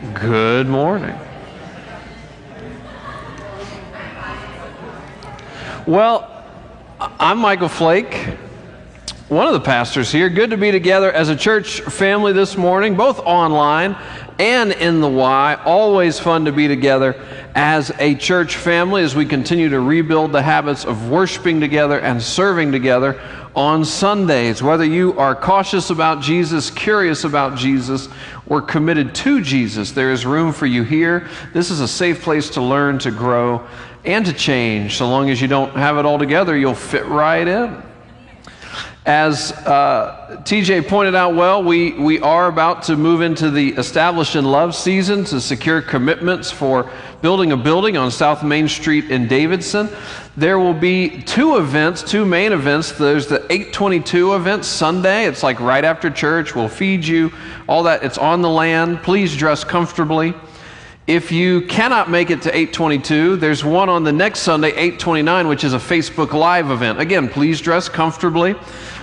Good morning. Well, I'm Michael Flake, one of the pastors here. Good to be together as a church family this morning, both online and in the Y. Always fun to be together as a church family as we continue to rebuild the habits of worshiping together and serving together on Sundays. Whether you are cautious about Jesus, curious about Jesus, or committed to Jesus, there is room for you here. This is a safe place to learn, to grow, and to change. So long as you don't have it all together, you'll fit right in. As uh, TJ pointed out well, we, we are about to move into the established in love season to secure commitments for building a building on South Main Street in Davidson. There will be two events, two main events. There's the 822 event Sunday. It's like right after church. We'll feed you, all that. It's on the land. Please dress comfortably. If you cannot make it to 822, there's one on the next Sunday, 829, which is a Facebook Live event. Again, please dress comfortably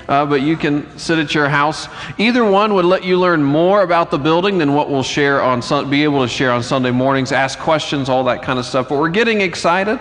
uh, but you can sit at your house. Either one would let you learn more about the building than what we'll share on be able to share on Sunday mornings, ask questions, all that kind of stuff. But we're getting excited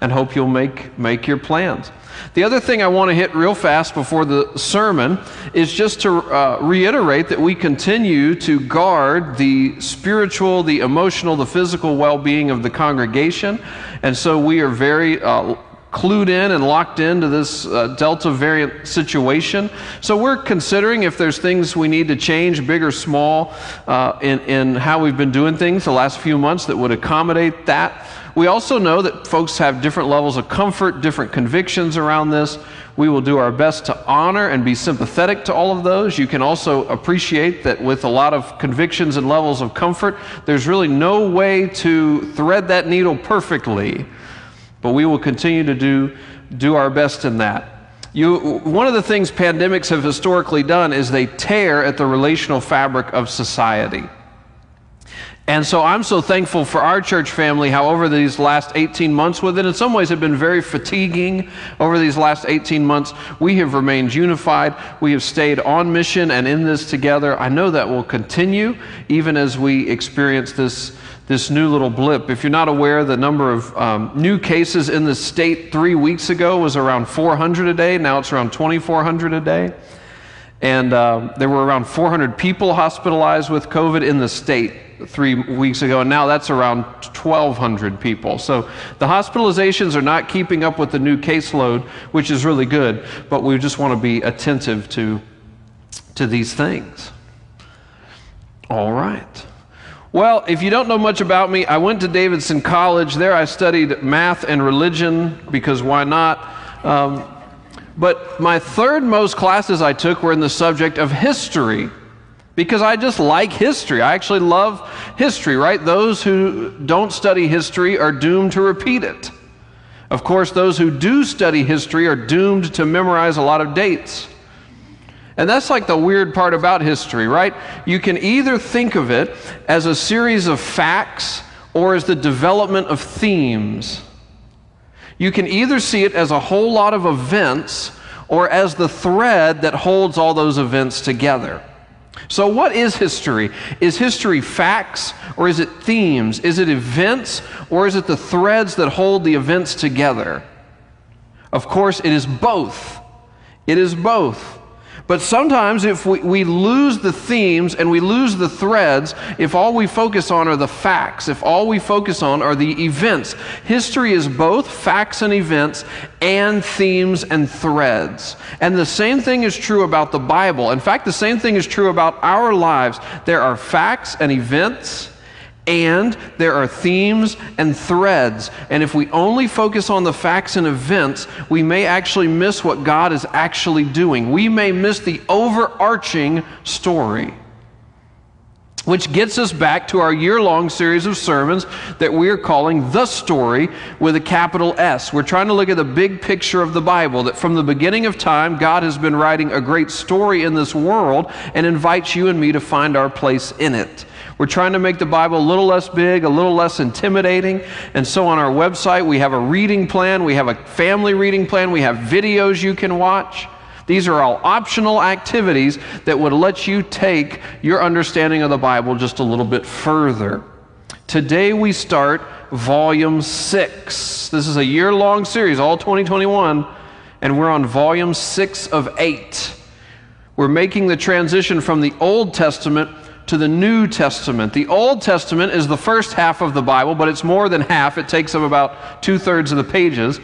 and hope you'll make make your plans. The other thing I want to hit real fast before the sermon is just to uh, reiterate that we continue to guard the spiritual, the emotional, the physical well being of the congregation. And so we are very uh, clued in and locked into this uh, Delta variant situation. So we're considering if there's things we need to change, big or small, uh, in, in how we've been doing things the last few months that would accommodate that. We also know that folks have different levels of comfort, different convictions around this. We will do our best to honor and be sympathetic to all of those. You can also appreciate that with a lot of convictions and levels of comfort, there's really no way to thread that needle perfectly but we will continue to do, do our best in that. You, one of the things pandemics have historically done is they tear at the relational fabric of society. And so I'm so thankful for our church family, how over these last 18 months, with it in some ways have been very fatiguing over these last 18 months, we have remained unified. We have stayed on mission and in this together. I know that will continue even as we experience this this new little blip. If you're not aware, the number of um, new cases in the state three weeks ago was around 400 a day. Now it's around 2,400 a day. And uh, there were around 400 people hospitalized with COVID in the state three weeks ago, and now that's around 1,200 people. So the hospitalizations are not keeping up with the new caseload, which is really good, but we just want to be attentive to, to these things. All right. Well, if you don't know much about me, I went to Davidson College. There I studied math and religion because why not? Um, but my third most classes I took were in the subject of history because I just like history. I actually love history, right? Those who don't study history are doomed to repeat it. Of course, those who do study history are doomed to memorize a lot of dates. And that's like the weird part about history, right? You can either think of it as a series of facts or as the development of themes. You can either see it as a whole lot of events or as the thread that holds all those events together. So, what is history? Is history facts or is it themes? Is it events or is it the threads that hold the events together? Of course, it is both. It is both. But sometimes, if we, we lose the themes and we lose the threads, if all we focus on are the facts, if all we focus on are the events, history is both facts and events and themes and threads. And the same thing is true about the Bible. In fact, the same thing is true about our lives. There are facts and events and there are themes and threads. And if we only focus on the facts and events, we may actually miss what God is actually doing. We may miss the overarching story. Which gets us back to our year long series of sermons that we are calling The Story with a capital S. We're trying to look at the big picture of the Bible, that from the beginning of time, God has been writing a great story in this world and invites you and me to find our place in it. We're trying to make the Bible a little less big, a little less intimidating. And so on our website, we have a reading plan, we have a family reading plan, we have videos you can watch. These are all optional activities that would let you take your understanding of the Bible just a little bit further. Today we start volume six. This is a year long series, all 2021, and we're on volume six of eight. We're making the transition from the Old Testament to the New Testament. The Old Testament is the first half of the Bible, but it's more than half. It takes up about two thirds of the pages.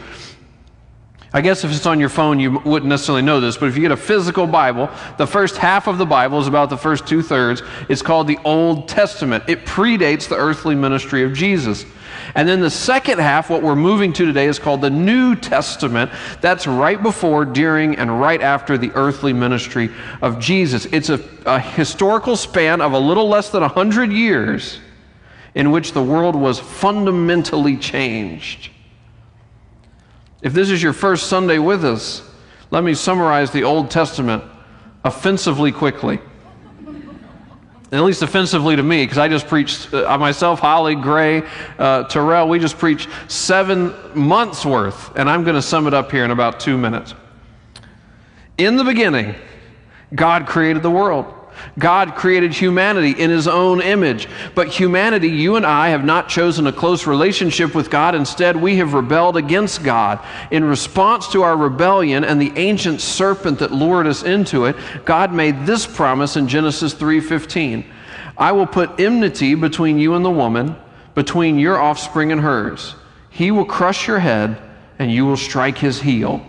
I guess if it's on your phone, you wouldn't necessarily know this, but if you get a physical Bible, the first half of the Bible is about the first two thirds. It's called the Old Testament. It predates the earthly ministry of Jesus. And then the second half, what we're moving to today, is called the New Testament. That's right before, during, and right after the earthly ministry of Jesus. It's a, a historical span of a little less than 100 years in which the world was fundamentally changed. If this is your first Sunday with us, let me summarize the Old Testament offensively quickly. At least offensively to me, because I just preached uh, myself, Holly, Gray, uh, Terrell, we just preached seven months worth, and I'm going to sum it up here in about two minutes. In the beginning, God created the world. God created humanity in his own image. But humanity, you and I, have not chosen a close relationship with God. Instead, we have rebelled against God. In response to our rebellion and the ancient serpent that lured us into it, God made this promise in Genesis 3:15. I will put enmity between you and the woman, between your offspring and hers. He will crush your head, and you will strike his heel.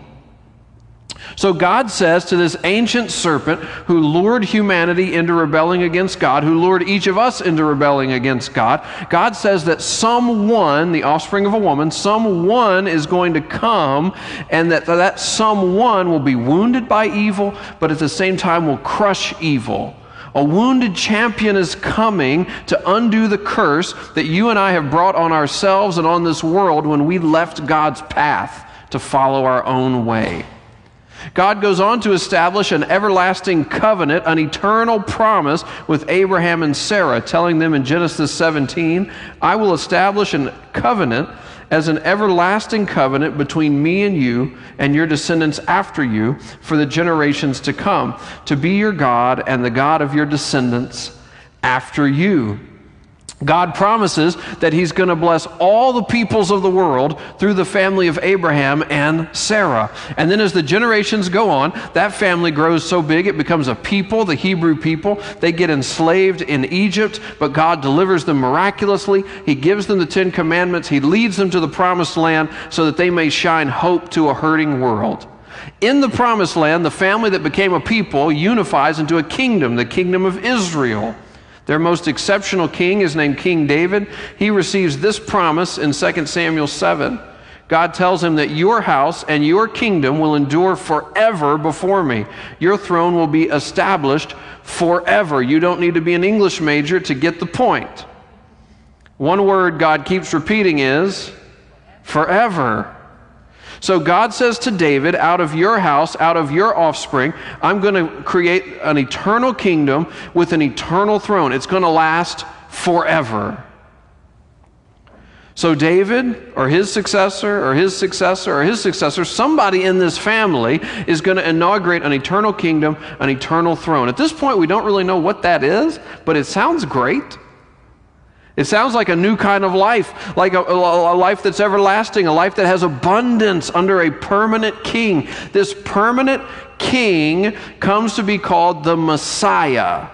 So God says to this ancient serpent who lured humanity into rebelling against God, who lured each of us into rebelling against God, God says that someone, the offspring of a woman, someone is going to come and that that someone will be wounded by evil, but at the same time will crush evil. A wounded champion is coming to undo the curse that you and I have brought on ourselves and on this world when we left God's path to follow our own way. God goes on to establish an everlasting covenant, an eternal promise with Abraham and Sarah, telling them in Genesis 17, I will establish a covenant as an everlasting covenant between me and you and your descendants after you for the generations to come, to be your God and the God of your descendants after you. God promises that He's going to bless all the peoples of the world through the family of Abraham and Sarah. And then as the generations go on, that family grows so big it becomes a people, the Hebrew people. They get enslaved in Egypt, but God delivers them miraculously. He gives them the Ten Commandments. He leads them to the promised land so that they may shine hope to a hurting world. In the promised land, the family that became a people unifies into a kingdom, the kingdom of Israel. Their most exceptional king is named King David. He receives this promise in 2 Samuel 7. God tells him that your house and your kingdom will endure forever before me. Your throne will be established forever. You don't need to be an English major to get the point. One word God keeps repeating is forever. So God says to David, Out of your house, out of your offspring, I'm going to create an eternal kingdom with an eternal throne. It's going to last forever. So, David, or his successor, or his successor, or his successor, somebody in this family is going to inaugurate an eternal kingdom, an eternal throne. At this point, we don't really know what that is, but it sounds great. It sounds like a new kind of life, like a, a, life that's everlasting, a life that has abundance under a permanent king. This permanent king comes to be called the Messiah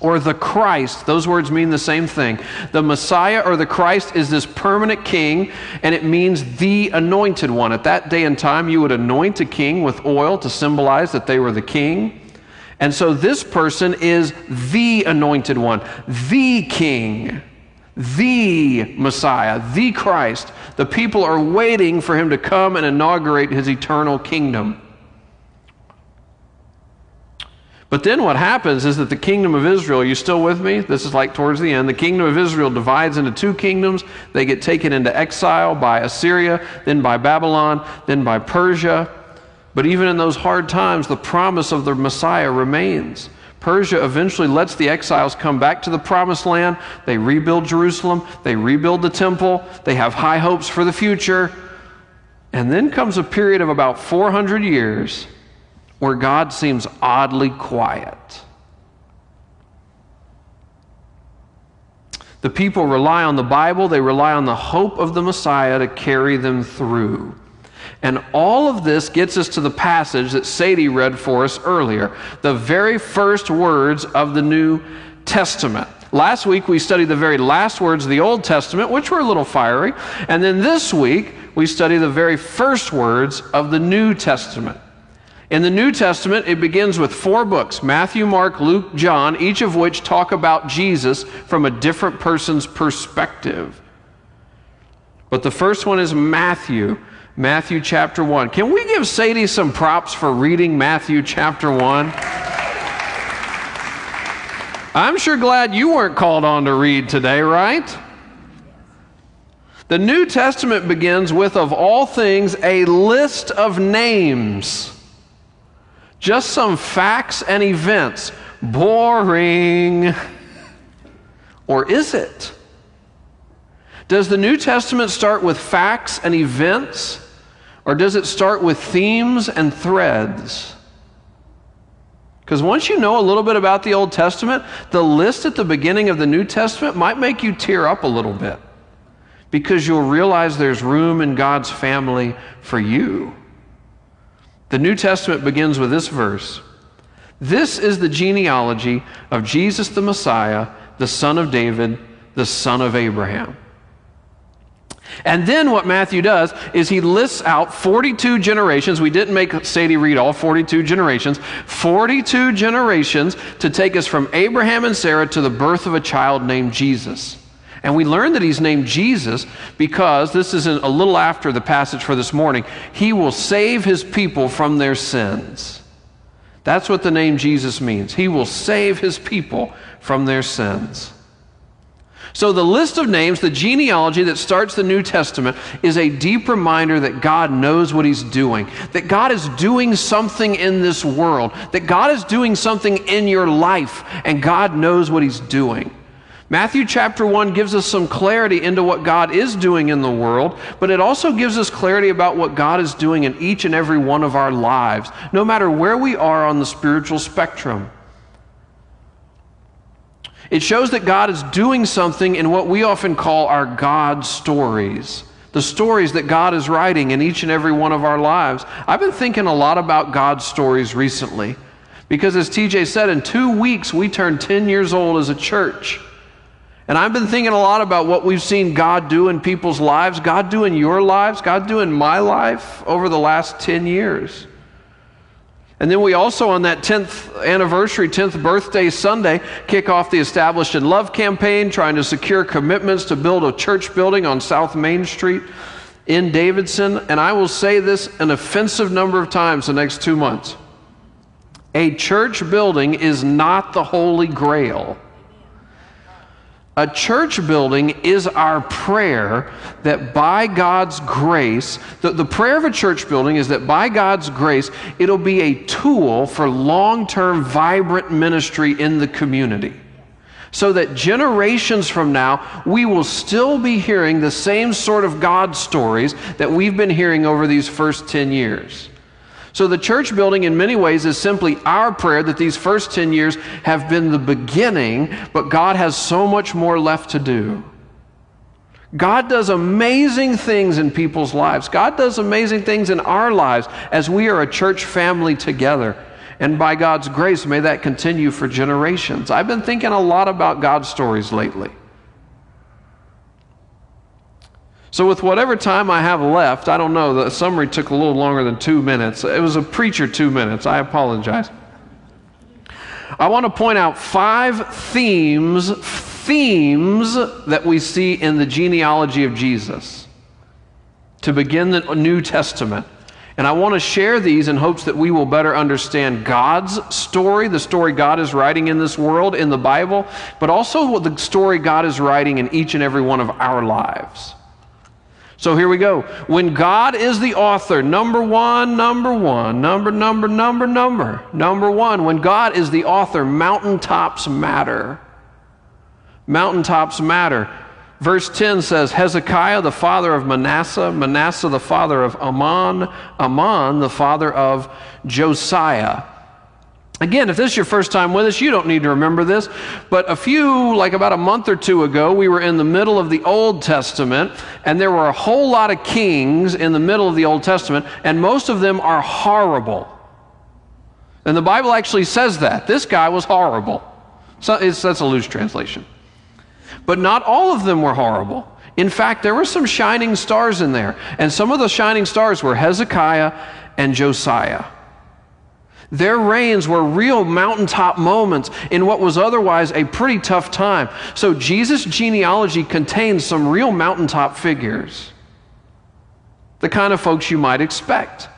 or the Christ. Those words mean the same thing. The Messiah or the Christ is this permanent king, and it means the anointed one. At that day and time, you would anoint a king with oil to symbolize that they were the king. And so this person is the anointed one, the king, the Messiah, the Christ. The people are waiting for him to come and inaugurate his eternal kingdom. But then what happens is that the kingdom of Israel, are you still with me? This is like towards the end. The kingdom of Israel divides into two kingdoms. They get taken into exile by Assyria, then by Babylon, then by Persia. But even in those hard times, the promise of the Messiah remains. Persia eventually lets the exiles come back to the promised land. They rebuild Jerusalem, they rebuild the temple, they have high hopes for the future. And then comes a period of about 400 years where God seems oddly quiet. The people rely on the Bible, they rely on the hope of the Messiah to carry them through. And all of this gets us to the passage that Sadie read for us earlier, the very first words of the New Testament. Last week we studied the very last words of the Old Testament, which were a little fiery. And then this week we study the very first words of the New Testament. In the New Testament, it begins with four books Matthew, Mark, Luke, John, each of which talk about Jesus from a different person's perspective. But the first one is Matthew, Matthew chapter 1. Can we give Sadie some props for reading Matthew chapter 1? I'm sure glad you weren't called on to read today, right? The New Testament begins with, of all things, a list of names. Just some facts and events. Boring. Or is it? Does the New Testament start with facts and events? Or does it start with themes and threads? Because once you know a little bit about the Old Testament, the list at the beginning of the New Testament might make you tear up a little bit. Because you'll realize there's room in God's family for you. The New Testament begins with this verse This is the genealogy of Jesus the Messiah, the son of David, the son of Abraham. And then what Matthew does is he lists out 42 generations. We didn't make Sadie read all 42 generations. 42 generations to take us from Abraham and Sarah to the birth of a child named Jesus. And we learn that he's named Jesus because this is a little after the passage for this morning. He will save his people from their sins. That's what the name Jesus means. He will save his people from their sins. So, the list of names, the genealogy that starts the New Testament, is a deep reminder that God knows what He's doing, that God is doing something in this world, that God is doing something in your life, and God knows what He's doing. Matthew chapter 1 gives us some clarity into what God is doing in the world, but it also gives us clarity about what God is doing in each and every one of our lives, no matter where we are on the spiritual spectrum. It shows that God is doing something in what we often call our God stories. The stories that God is writing in each and every one of our lives. I've been thinking a lot about God's stories recently because, as TJ said, in two weeks we turned 10 years old as a church. And I've been thinking a lot about what we've seen God do in people's lives, God do in your lives, God do in my life over the last 10 years. And then we also, on that 10th anniversary, 10th birthday Sunday, kick off the Established in Love campaign, trying to secure commitments to build a church building on South Main Street in Davidson. And I will say this an offensive number of times the next two months. A church building is not the Holy Grail. A church building is our prayer that by God's grace, the, the prayer of a church building is that by God's grace, it'll be a tool for long term, vibrant ministry in the community. So that generations from now, we will still be hearing the same sort of God stories that we've been hearing over these first 10 years. So the church building, in many ways, is simply our prayer that these first 10 years have been the beginning, but God has so much more left to do. God does amazing things in people's lives. God does amazing things in our lives as we are a church family together. And by God's grace, may that continue for generations. I've been thinking a lot about God stories lately. So, with whatever time I have left, I don't know, the summary took a little longer than two minutes. It was a preacher two minutes. I apologize. I want to point out five themes, themes that we see in the genealogy of Jesus to begin the New Testament. And I want to share these in hopes that we will better understand God's story, the story God is writing in this world, in the Bible, but also the story God is writing in each and every one of our lives. So here we go. When God is the author, number one, number one, number, number, number, number, number one, when God is the author, mountaintops matter. Mountaintops matter. Verse 10 says Hezekiah, the father of Manasseh, Manasseh, the father of Amon, Amon, the father of Josiah. Again, if this is your first time with us, you don't need to remember this. But a few, like about a month or two ago, we were in the middle of the Old Testament, and there were a whole lot of kings in the middle of the Old Testament, and most of them are horrible. And the Bible actually says that. This guy was horrible. So that's a loose translation. But not all of them were horrible. In fact, there were some shining stars in there. And some of the shining stars were Hezekiah and Josiah. Their reigns were real mountaintop moments in what was otherwise a pretty tough time. So Jesus' genealogy contains some real mountaintop figures, the kind of folks you might expect.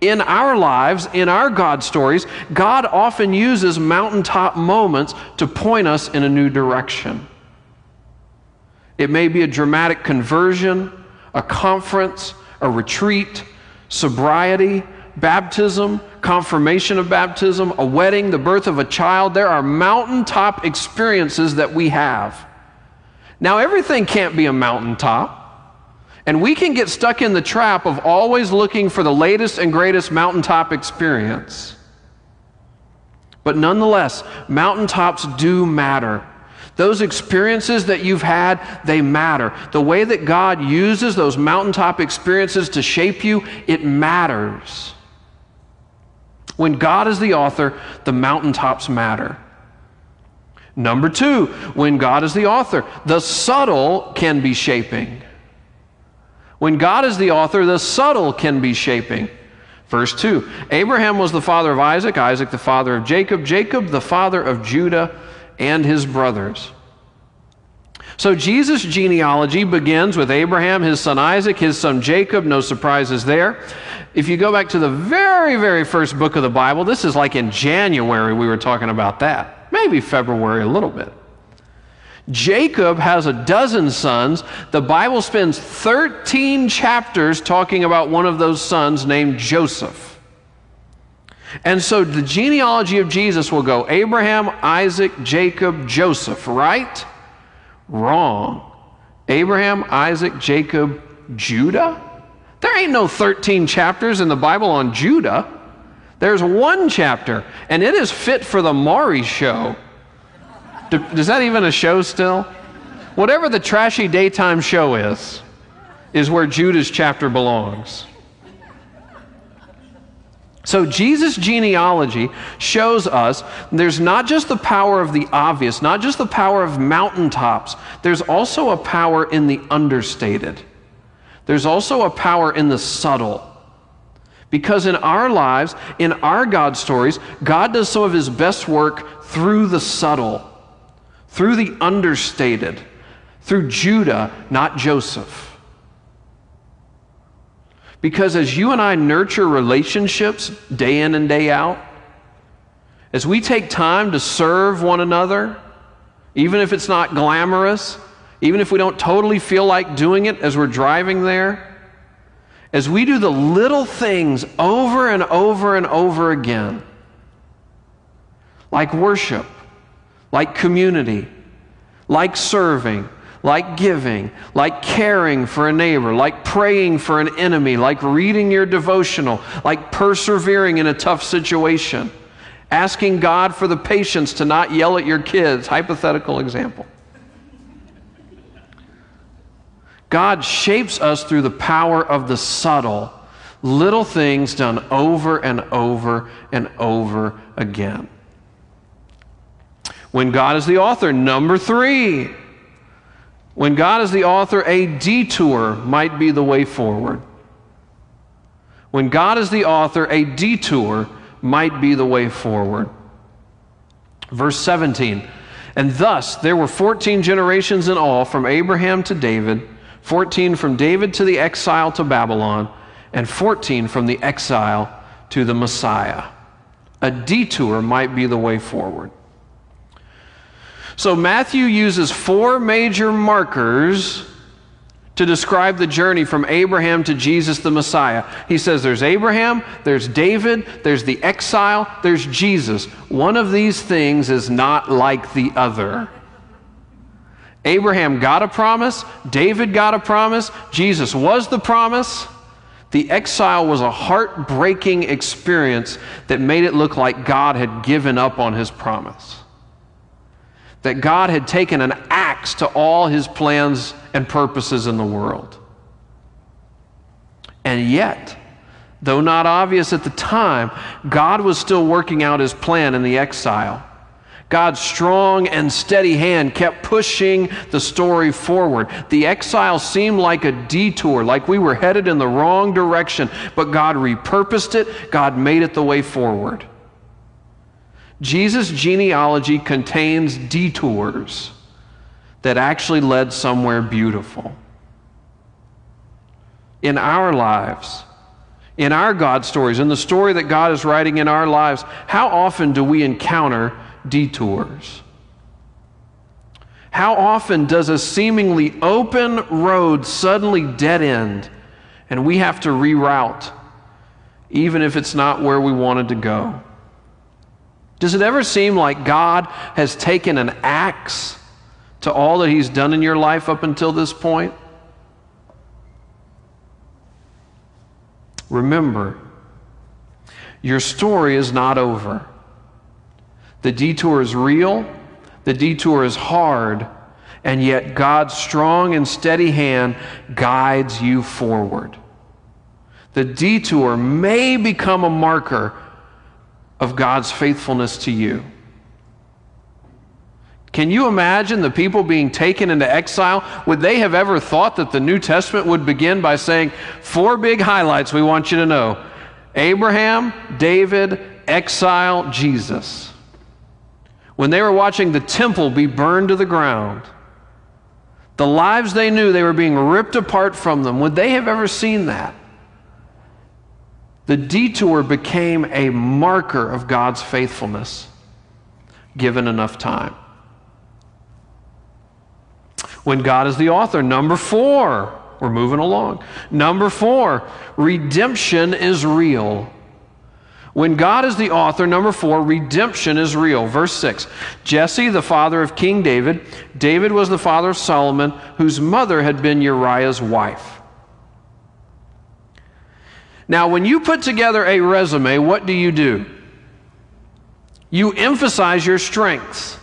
In our lives, in our God stories, God often uses mountaintop moments to point us in a new direction. It may be a dramatic conversion, a conference, a retreat, sobriety, baptism, confirmation of baptism, a wedding, the birth of a child. There are mountaintop experiences that we have. Now, everything can't be a mountaintop. And we can get stuck in the trap of always looking for the latest and greatest mountaintop experience. But nonetheless, mountaintops do matter. Those experiences that you've had, they matter. The way that God uses those mountaintop experiences to shape you, it matters. When God is the author, the mountaintops matter. Number two, when God is the author, the subtle can be shaping. When God is the author, the subtle can be shaping. Verse 2 Abraham was the father of Isaac, Isaac the father of Jacob, Jacob the father of Judah and his brothers. So Jesus' genealogy begins with Abraham, his son Isaac, his son Jacob. No surprises there. If you go back to the very, very first book of the Bible, this is like in January we were talking about that. Maybe February a little bit. Jacob has a dozen sons. The Bible spends 13 chapters talking about one of those sons named Joseph. And so the genealogy of Jesus will go Abraham, Isaac, Jacob, Joseph, right? Wrong. Abraham, Isaac, Jacob, Judah? There ain't no 13 chapters in the Bible on Judah. There's one chapter, and it is fit for the Maury show. Does that even a show still? Whatever the trashy daytime show is, is where Judah's chapter belongs. So, Jesus' genealogy shows us there's not just the power of the obvious, not just the power of mountaintops, there's also a power in the understated. There's also a power in the subtle. Because in our lives, in our God stories, God does some of his best work through the subtle, through the understated, through Judah, not Joseph. Because as you and I nurture relationships day in and day out, as we take time to serve one another, even if it's not glamorous, even if we don't totally feel like doing it as we're driving there, as we do the little things over and over and over again, like worship, like community, like serving, like giving, like caring for a neighbor, like praying for an enemy, like reading your devotional, like persevering in a tough situation, asking God for the patience to not yell at your kids, hypothetical example. God shapes us through the power of the subtle, little things done over and over and over again. When God is the author, number three, when God is the author, a detour might be the way forward. When God is the author, a detour might be the way forward. Verse 17 And thus there were 14 generations in all from Abraham to David, 14 from David to the exile to Babylon, and 14 from the exile to the Messiah. A detour might be the way forward. So Matthew uses four major markers to describe the journey from Abraham to Jesus the Messiah. He says there's Abraham, there's David, there's the exile, there's Jesus. One of these things is not like the other. Abraham got a promise, David got a promise, Jesus was the promise. The exile was a heartbreaking experience that made it look like God had given up on his promise. That God had taken an axe to all his plans and purposes in the world. And yet, though not obvious at the time, God was still working out his plan in the exile. God's strong and steady hand kept pushing the story forward. The exile seemed like a detour, like we were headed in the wrong direction, but God repurposed it, God made it the way forward. Jesus' genealogy contains detours that actually led somewhere beautiful. In our lives, in our God stories, in the story that God is writing in our lives, how often do we encounter detours? How often does a seemingly open road suddenly dead end and we have to reroute, even if it's not where we wanted to go? Does it ever seem like God has taken an axe to all that He's done in your life up until this point? Remember, your story is not over. The detour is real, the detour is hard, and yet God's strong and steady hand guides you forward. The detour may become a marker of God's faithfulness to you. Can you imagine the people being taken into exile? Would they have ever thought that the New Testament would begin by saying, Four big highlights we want you to know Abraham, David, exile, Jesus? When they were watching the temple be burned to the ground, the lives they knew they were being ripped apart from them, would they have ever seen that? The detour became a marker of God's faithfulness given enough time. When God is the author, number four, we're moving along. Number four, redemption is real. When God is the author, number four, redemption is real. Verse 6 Jesse, the father of King David, David was the father of Solomon, whose mother had been Uriah's wife. Now, when you put together a resume, what do you do? You emphasize your strengths.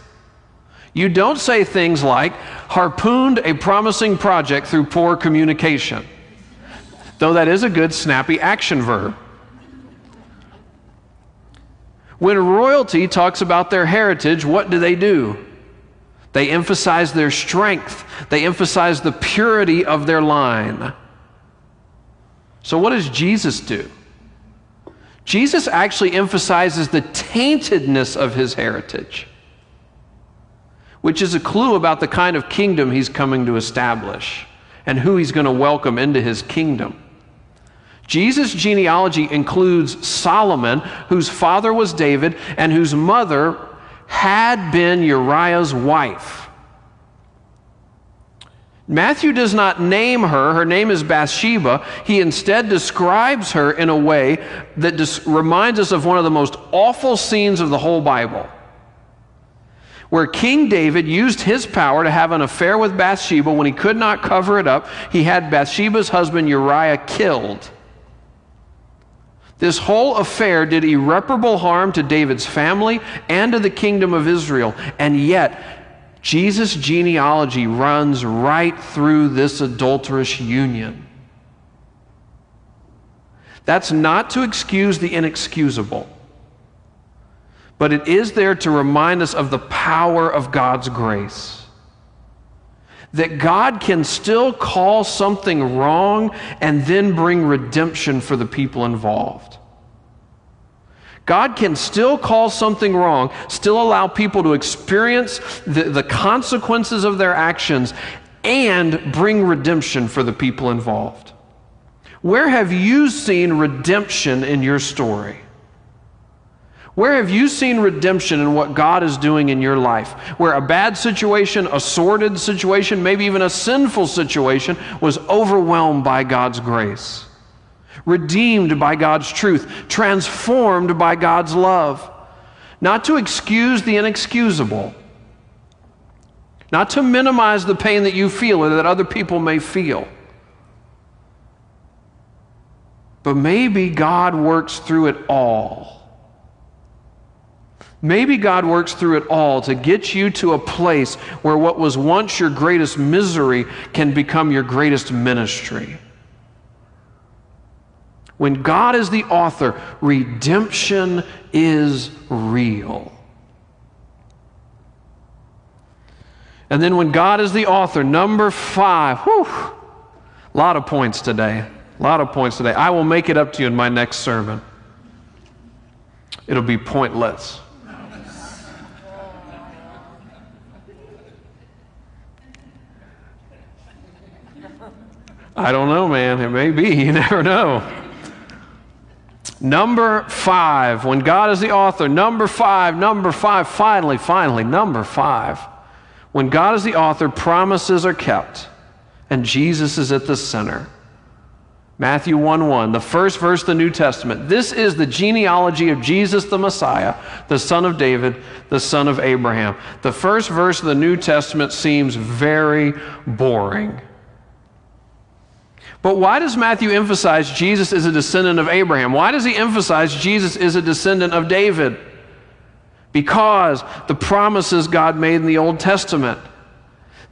You don't say things like, harpooned a promising project through poor communication, though that is a good, snappy action verb. When royalty talks about their heritage, what do they do? They emphasize their strength, they emphasize the purity of their line. So, what does Jesus do? Jesus actually emphasizes the taintedness of his heritage, which is a clue about the kind of kingdom he's coming to establish and who he's going to welcome into his kingdom. Jesus' genealogy includes Solomon, whose father was David and whose mother had been Uriah's wife. Matthew does not name her, her name is Bathsheba. He instead describes her in a way that dis- reminds us of one of the most awful scenes of the whole Bible. Where King David used his power to have an affair with Bathsheba when he could not cover it up, he had Bathsheba's husband Uriah killed. This whole affair did irreparable harm to David's family and to the kingdom of Israel. And yet, Jesus' genealogy runs right through this adulterous union. That's not to excuse the inexcusable, but it is there to remind us of the power of God's grace that God can still call something wrong and then bring redemption for the people involved. God can still call something wrong, still allow people to experience the, the consequences of their actions, and bring redemption for the people involved. Where have you seen redemption in your story? Where have you seen redemption in what God is doing in your life? Where a bad situation, a sordid situation, maybe even a sinful situation was overwhelmed by God's grace, redeemed by God's truth, transformed by God's love. Not to excuse the inexcusable, not to minimize the pain that you feel or that other people may feel. But maybe God works through it all. Maybe God works through it all to get you to a place where what was once your greatest misery can become your greatest ministry. When God is the author, redemption is real. And then when God is the author, number five, whew, a lot of points today. A lot of points today. I will make it up to you in my next sermon. It'll be pointless. I don't know, man. It may be. You never know. Number five, when God is the author, number five, number five, finally, finally, number five. When God is the author, promises are kept, and Jesus is at the center. Matthew 1 1, the first verse of the New Testament. This is the genealogy of Jesus the Messiah, the son of David, the son of Abraham. The first verse of the New Testament seems very boring. But why does Matthew emphasize Jesus is a descendant of Abraham? Why does he emphasize Jesus is a descendant of David? Because the promises God made in the Old Testament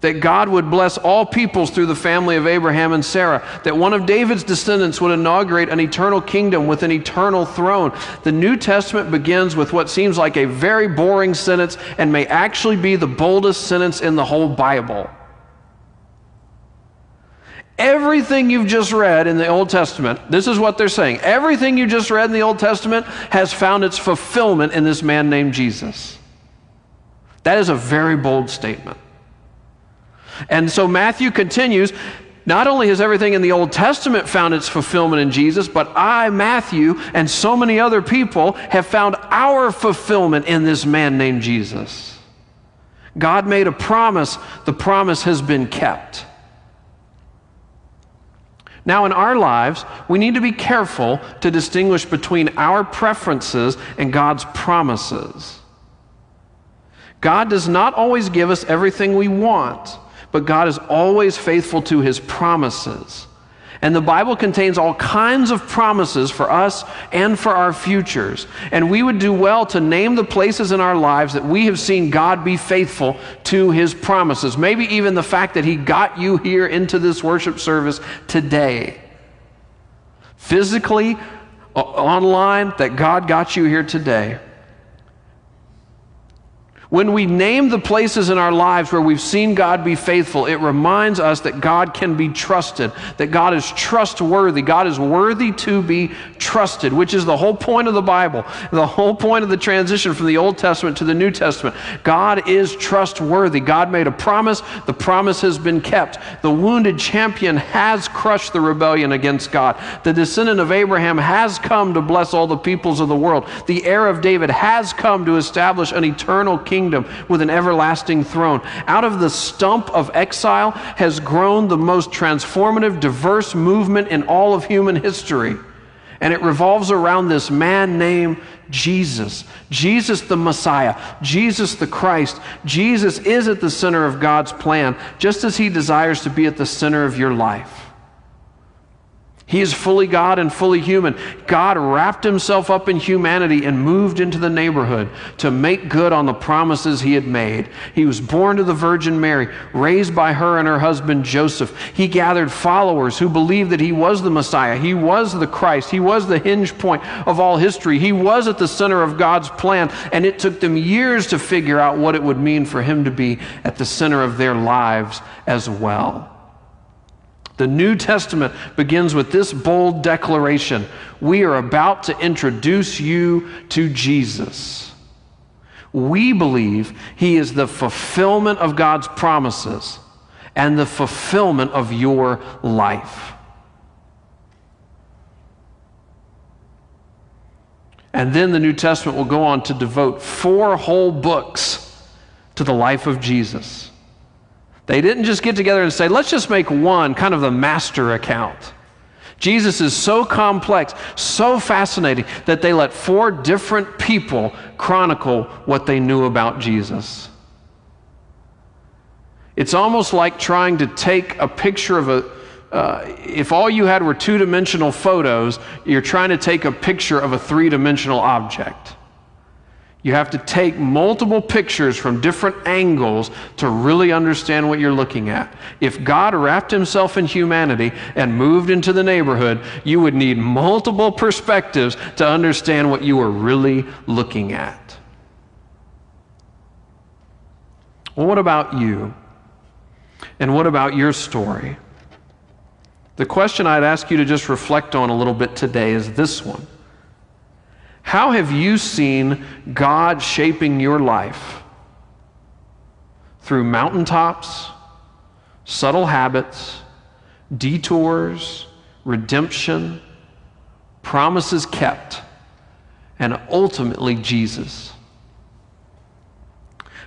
that God would bless all peoples through the family of Abraham and Sarah, that one of David's descendants would inaugurate an eternal kingdom with an eternal throne. The New Testament begins with what seems like a very boring sentence and may actually be the boldest sentence in the whole Bible. Everything you've just read in the Old Testament, this is what they're saying. Everything you just read in the Old Testament has found its fulfillment in this man named Jesus. That is a very bold statement. And so Matthew continues not only has everything in the Old Testament found its fulfillment in Jesus, but I, Matthew, and so many other people have found our fulfillment in this man named Jesus. God made a promise, the promise has been kept. Now, in our lives, we need to be careful to distinguish between our preferences and God's promises. God does not always give us everything we want, but God is always faithful to his promises. And the Bible contains all kinds of promises for us and for our futures. And we would do well to name the places in our lives that we have seen God be faithful to his promises. Maybe even the fact that he got you here into this worship service today. Physically, online, that God got you here today. When we name the places in our lives where we've seen God be faithful, it reminds us that God can be trusted, that God is trustworthy. God is worthy to be trusted, which is the whole point of the Bible, the whole point of the transition from the Old Testament to the New Testament. God is trustworthy. God made a promise, the promise has been kept. The wounded champion has crushed the rebellion against God. The descendant of Abraham has come to bless all the peoples of the world. The heir of David has come to establish an eternal kingdom kingdom with an everlasting throne. Out of the stump of exile has grown the most transformative, diverse movement in all of human history. And it revolves around this man named Jesus. Jesus the Messiah. Jesus the Christ. Jesus is at the center of God's plan, just as he desires to be at the center of your life. He is fully God and fully human. God wrapped himself up in humanity and moved into the neighborhood to make good on the promises he had made. He was born to the Virgin Mary, raised by her and her husband Joseph. He gathered followers who believed that he was the Messiah. He was the Christ. He was the hinge point of all history. He was at the center of God's plan, and it took them years to figure out what it would mean for him to be at the center of their lives as well. The New Testament begins with this bold declaration We are about to introduce you to Jesus. We believe he is the fulfillment of God's promises and the fulfillment of your life. And then the New Testament will go on to devote four whole books to the life of Jesus. They didn't just get together and say, let's just make one kind of the master account. Jesus is so complex, so fascinating, that they let four different people chronicle what they knew about Jesus. It's almost like trying to take a picture of a, uh, if all you had were two dimensional photos, you're trying to take a picture of a three dimensional object. You have to take multiple pictures from different angles to really understand what you're looking at. If God wrapped himself in humanity and moved into the neighborhood, you would need multiple perspectives to understand what you were really looking at. Well, what about you? And what about your story? The question I'd ask you to just reflect on a little bit today is this one How have you seen God shaping your life? Through mountaintops, subtle habits, detours, redemption, promises kept, and ultimately Jesus.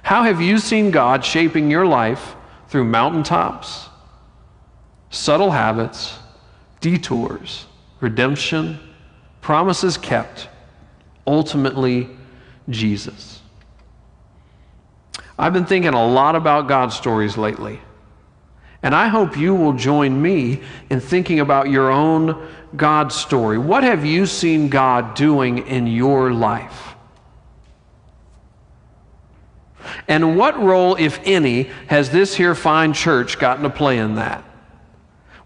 How have you seen God shaping your life through mountaintops, subtle habits, detours, redemption, promises kept, ultimately Jesus? I've been thinking a lot about God stories lately. And I hope you will join me in thinking about your own God story. What have you seen God doing in your life? And what role, if any, has this here fine church gotten to play in that?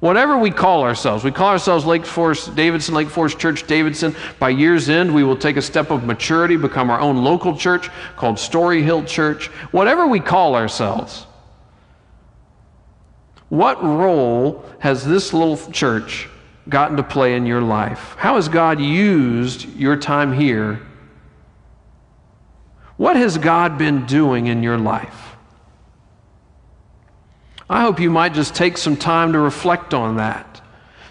Whatever we call ourselves, we call ourselves Lake Forest Davidson, Lake Forest Church Davidson. By year's end, we will take a step of maturity, become our own local church called Storyhill Church. Whatever we call ourselves, what role has this little church gotten to play in your life? How has God used your time here what has God been doing in your life? I hope you might just take some time to reflect on that,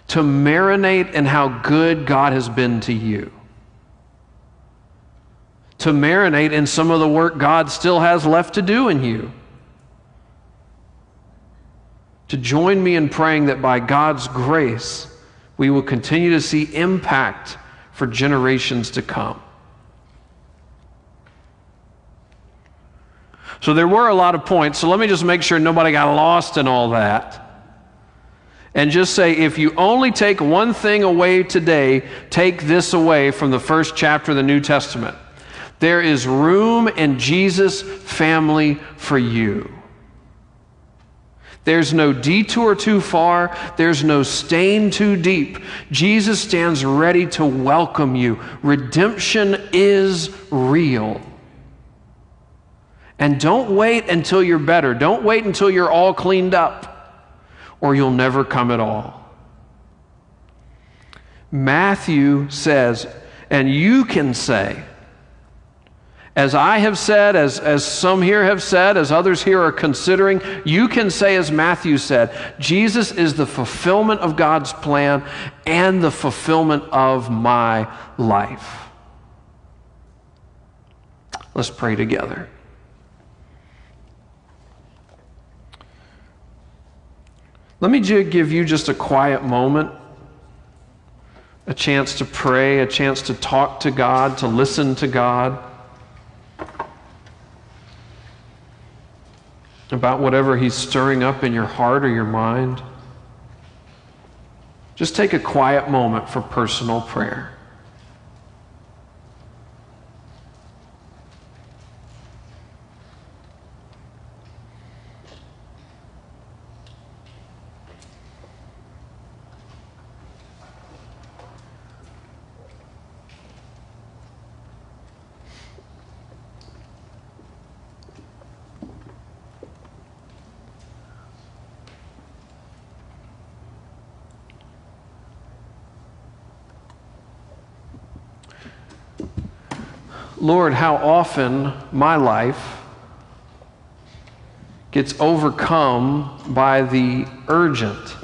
to marinate in how good God has been to you, to marinate in some of the work God still has left to do in you. To join me in praying that by God's grace, we will continue to see impact for generations to come. So there were a lot of points. So let me just make sure nobody got lost in all that. And just say, if you only take one thing away today, take this away from the first chapter of the New Testament. There is room in Jesus' family for you. There's no detour too far. There's no stain too deep. Jesus stands ready to welcome you. Redemption is real. And don't wait until you're better. Don't wait until you're all cleaned up, or you'll never come at all. Matthew says, and you can say, as I have said, as, as some here have said, as others here are considering, you can say, as Matthew said, Jesus is the fulfillment of God's plan and the fulfillment of my life. Let's pray together. Let me give you just a quiet moment, a chance to pray, a chance to talk to God, to listen to God about whatever He's stirring up in your heart or your mind. Just take a quiet moment for personal prayer. Lord, how often my life gets overcome by the urgent,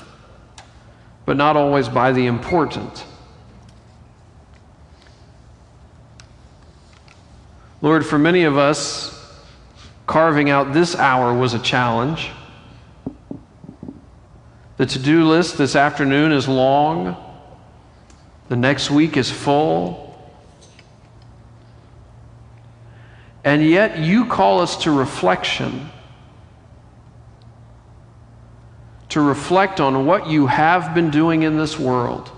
but not always by the important. Lord, for many of us, carving out this hour was a challenge. The to do list this afternoon is long, the next week is full. And yet you call us to reflection. to reflect on what you have been doing in this world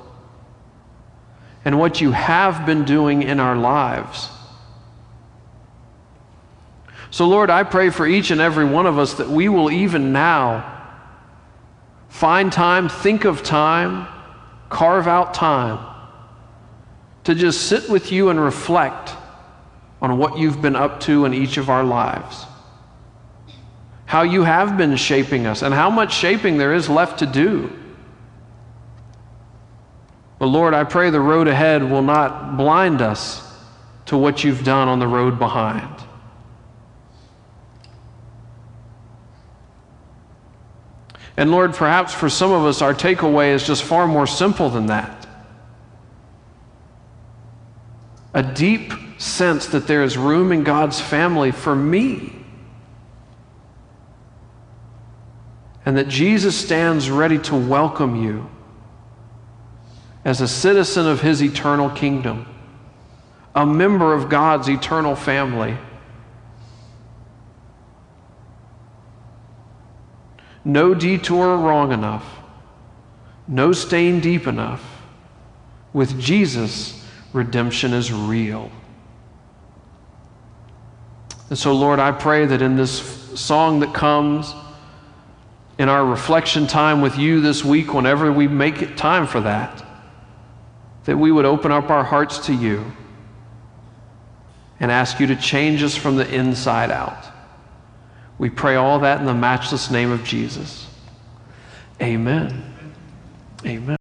and what you have been doing in our lives. So, Lord, I pray for each and every one of us that we will even now find time, think of time, carve out time to just sit with you and reflect on what you've been up to in each of our lives. How you have been shaping us and how much shaping there is left to do. But Lord, I pray the road ahead will not blind us to what you've done on the road behind. And Lord, perhaps for some of us, our takeaway is just far more simple than that. A deep sense that there is room in God's family for me. And that Jesus stands ready to welcome you as a citizen of his eternal kingdom, a member of God's eternal family. No detour wrong enough, no stain deep enough. With Jesus, redemption is real. And so, Lord, I pray that in this song that comes, in our reflection time with you this week, whenever we make it time for that, that we would open up our hearts to you and ask you to change us from the inside out. We pray all that in the matchless name of Jesus. Amen. Amen.